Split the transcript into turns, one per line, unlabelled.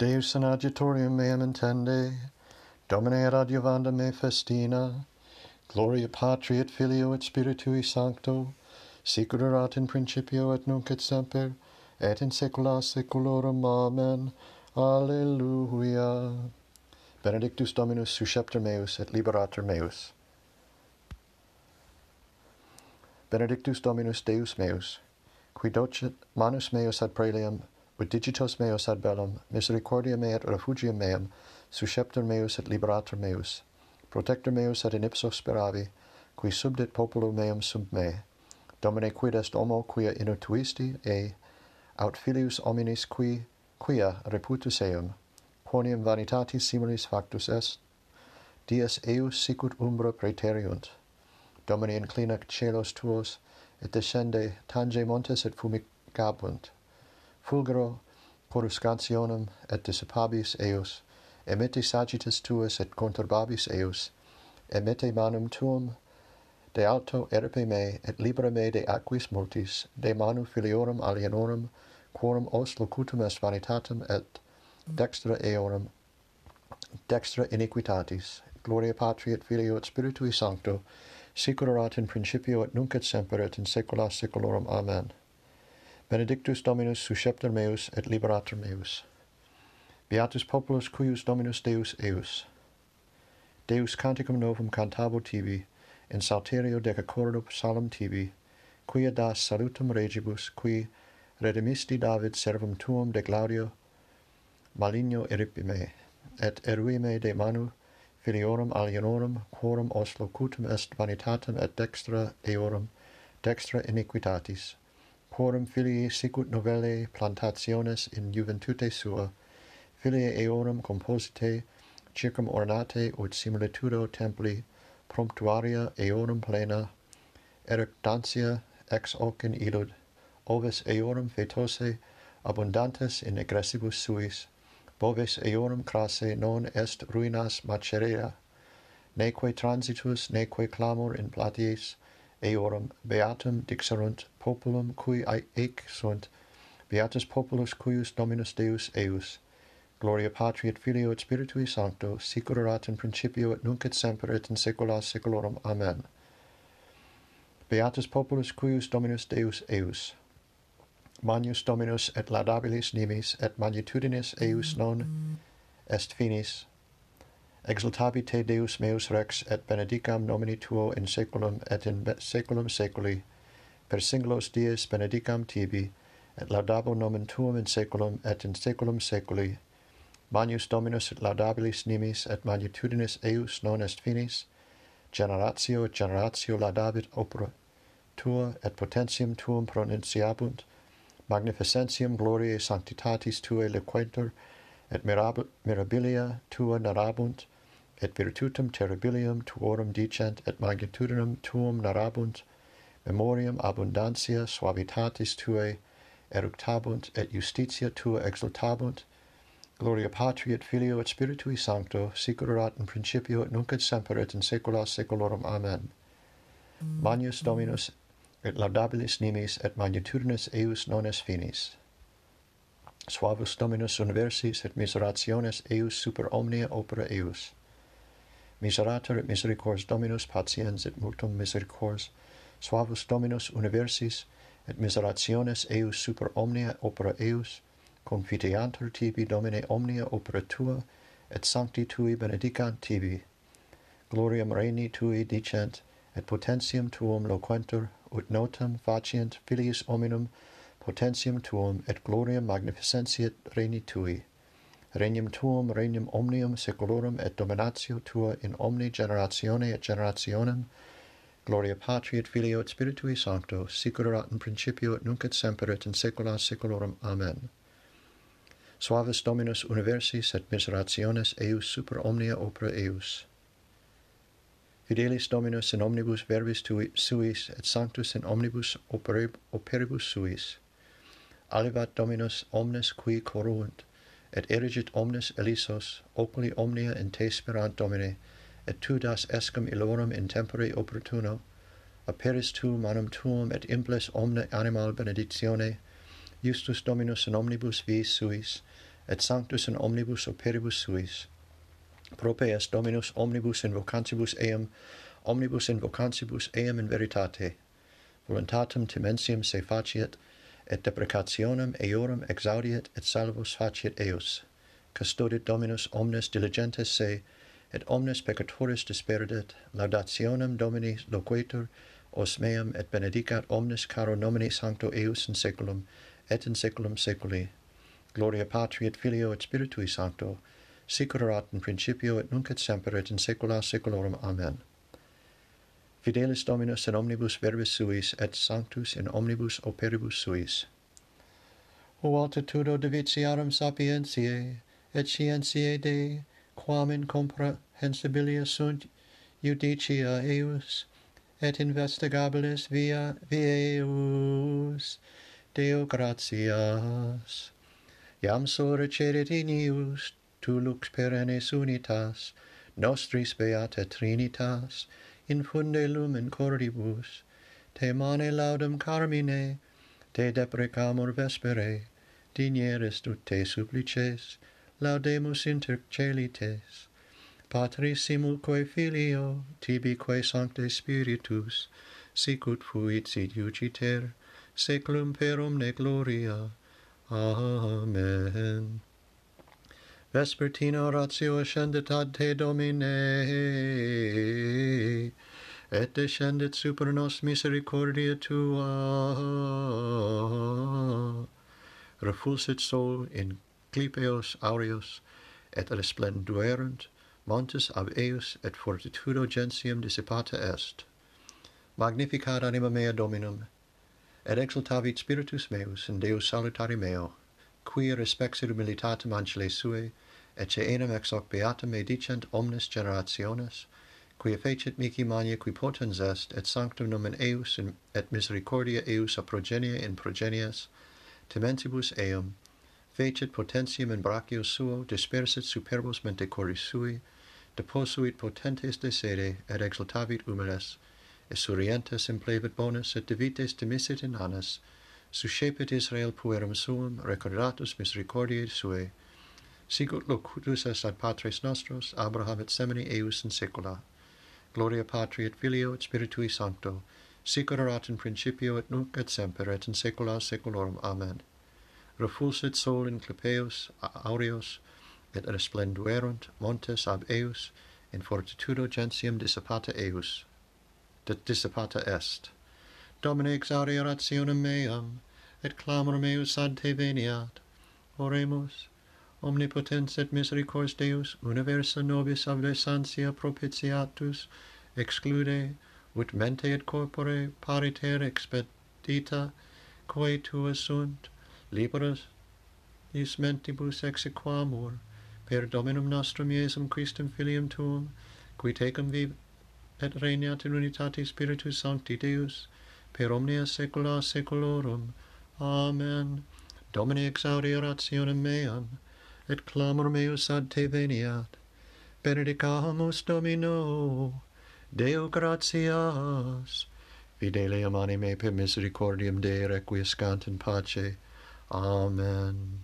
Deus in agitorium meam intende, Domine ad adiuvanda me festina, Gloria Patri et Filio et Spiritui Sancto, Sicur erat in principio et nunc et semper, et in saecula saeculorum. Amen. Alleluia. Benedictus Dominus susceptor meus et liberator meus. Benedictus Dominus Deus meus, qui docet manus meus ad prelium Udicitos meus ad bellum, misericordia mea et refugium meum, susceptor meus et liberator meus, protector meus ad in ipso speravi, qui subdit populo meum sub me. Domine quid est homo quia inutuisti, e aut filius hominis qui, quia reputus eum, quonium vanitatis similis factus est, dies eus sicut umbra praeteriunt. Domine inclina celos tuos, et descende, tange montes et fumicabunt fulgro coruscationem et dissipabis eos, emitte sagittas tuas et conturbabis eos, emitte manum tuum, de alto erpe me, et libera me de aquis multis, de manu filiorum alienorum, quorum os locutum est vanitatem et dextra eorum, dextra iniquitatis, gloria Patri et Filio et Spiritui Sancto, sic erat in principio et nunc et semper et in saecula saeculorum. Amen. Benedictus Dominus susceptor meus et liberator meus. Beatus populus cuius Dominus Deus eius. Deus canticum novum cantabo tibi, in salterio decacordo psalm tibi, quia das salutum regibus, qui redemisti David servum tuum de Claudio, maligno eripime, et erui me de manu filiorum alienorum, quorum os locutum est vanitatem et dextra eorum, dextra iniquitatis, quorum filii sicut novelle plantationes in juventute sua, filii eorum composite, circum ornate ut similitudo templi, promptuaria eorum plena, erectantia ex hoc in illud, ovis eorum fetose abundantes in egressibus suis, boves eorum crasse non est ruinas macerea, neque transitus neque clamor in platiis, eorum beatum dixerunt populum cui aec sunt, beatus populus cuius Dominus Deus eius, gloria Patri et Filio et Spiritui Sancto, sic erat in principio et nunc et semper et in saecula saeculorum. Amen. Beatus populus cuius Dominus Deus eius, magnus Dominus et laudabilis nimis et magnitudinis eius non est finis, exultavi te Deus meus rex et benedicam nomini tuo in saeculum et in saeculum saeculi per singulos dies benedicam tibi et laudabo nomen tuum in saeculum et in saeculum saeculi magnus dominus et laudabilis nimis et magnitudinis eius non est finis generatio et generatio laudabit opera tua et potentium tuum pronunciabunt magnificentiam gloriae sanctitatis tuae lequentur et mirabilia tua narabunt et virtutum terribilium tuorum dicent et magnitudinum tuum narabunt memoriam abundantia suavitatis tuae eructabunt et justitia tua exultabunt gloria patri et filio et spiritui sancto sic erat in principio et nunc et semper et in saecula saeculorum amen. Magnus dominus et laudabilis nimis et magnitudinis eius nones finis. Suavus dominus universis et miserationes eius super omnia opera eius. Miserator et misericors Dominus patiens et multum misericors, suavus Dominus universis, et miserationes eius super omnia opera eius, confiteantur tibi Domine omnia opera tua, et sancti tui benedicant tibi. Gloriam regni tui dicent, et potentium tuum loquentur, ut notam facient filius hominum, potentium tuum et gloriam magnificentiat regni tui regnum tuum regnum omnium seculorum et dominatio tua in omni generatione et generationem. Gloria patri et filio et spiritui sancto sicut erat in principio et nunc et semper et in saecula saeculorum amen. Suavis dominus universis et miserationes eius super omnia opera eius. Fidelis dominus in omnibus verbis tui suis et sanctus in omnibus operib, operibus suis. Alivat dominus omnes qui corunt et erigit omnes elisos, oculi omnia in te sperant Domine, et tu das escum illorum in tempore opportuno, aperis tu manum tuum et imples omne animal benedictione, justus Dominus in omnibus viis suis, et sanctus in omnibus operibus suis. Prope est Dominus omnibus in vocantibus eam, omnibus in vocantibus eam in veritate. Voluntatem timensium se faciet, et deprecationem eorum exaudiet et salvus faciet eos. Custodit Dominus omnes diligentes se, et omnes peccatoris disperdet, laudationem Domini loquetur, os meam et benedicat omnes caro nomini sancto eus in seculum, et in seculum seculi. Gloria Patri et Filio et Spiritui Sancto, sic erat in principio et nunc et semper et in saecula saeculorum. Amen. Fidelis Dominus in omnibus verbis suis, et sanctus in omnibus operibus suis. O altitudo divitiarum sapientiae, et scientiae Dei, quam in comprehensibilia sunt judicia eius, et investigabilis via vieus Deo gratias. Iam so recedit in ius, tu lux perennes unitas, nostris beata trinitas, infunde lumen cordibus, te mane laudem carmine, te deprecamur vespere, dinieris ut te supplices, laudemus inter celites, Patris simulque Filio, tibique Sancte Spiritus, sic ut fuit sit iuciter, seclum per omne gloria. Amen vespertino oratio ascendit ad te domine et descendit super nos misericordia tua. Refulsit sol in clipeos aureos et resplenduerunt montes ab eius et fortitudo gentium dissipata est. Magnificat anima mea dominum et exultavit spiritus meus in deus salutari meo qui respexit humilitatem angeli sui, ce enam ex hoc beatam me dicent omnes generationes, qui fecit mihi mania qui potens est, et sanctum nomen eius in, et misericordia eius a progenie in progenies, tementibus eum, fecit potentium in brachio suo, dispersit superbos mente coris sui, deposuit potentes de sede, et exultavit humiles, et surientes implevit bonus, et divites dimisit in annas, suscepit Israel puerum suum, recordatus misericordiae suae, sicut locutus est ad patres nostros, Abraham et semini eius in saecula. Gloria Patri et Filio et Spiritui Sancto, sic erat in principio et nunc et semper et in saecula saeculorum. Amen. Refulsit sol in clipeus aureos, et resplenduerunt montes ab eus, in fortitudo gentium dissipata eus. Dat dissipata est. Domine exaudi orationem meam, et clamor meus ad te veniat. Oremus, omnipotens et misericors Deus, universa nobis adversantia propitiatus, exclude, ut mente et corpore pariter expedita, quae tua sunt, liberus is mentibus exequamur, per Dominum nostrum Iesum Christum Filium Tuum, qui tecum viv et regnat in unitate Spiritus Sancti Deus, per omnia saecula saeculorum. Amen. Domine exaudi orationem meam, et clamor meus ad te veniat. Benedicamus Domino, Deo gratias. Fidelium anime per misericordiam Dei requiescant in pace. Amen.